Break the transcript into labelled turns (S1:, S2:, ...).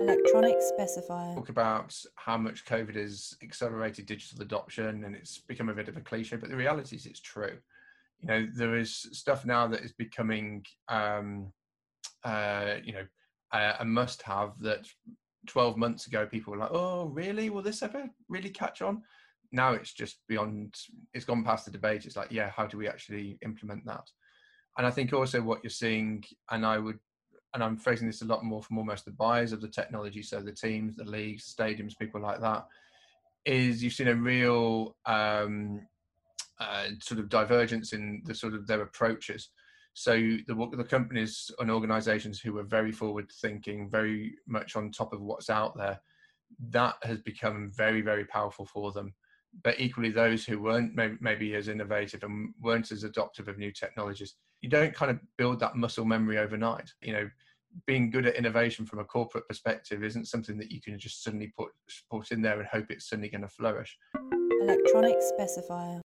S1: Electronic specifier.
S2: talk about how much COVID has accelerated digital adoption and it's become a bit of a cliche, but the reality is it's true. You know, there is stuff now that is becoming, um, uh, you know, a, a must have that 12 months ago people were like, oh, really? Will this ever really catch on? Now it's just beyond, it's gone past the debate. It's like, yeah, how do we actually implement that? And I think also what you're seeing, and I would and I'm facing this a lot more from almost the buyers of the technology, so the teams, the leagues, stadiums, people like that, is you've seen a real um, uh, sort of divergence in the sort of their approaches. So the, the companies and organisations who were very forward thinking, very much on top of what's out there, that has become very, very powerful for them. But equally, those who weren't maybe, as innovative and weren't as adoptive of new technologies, you don't kind of build that muscle memory overnight. You know, being good at innovation from a corporate perspective isn't something that you can just suddenly put put in there and hope it's suddenly going to flourish.
S1: Electronic specifier.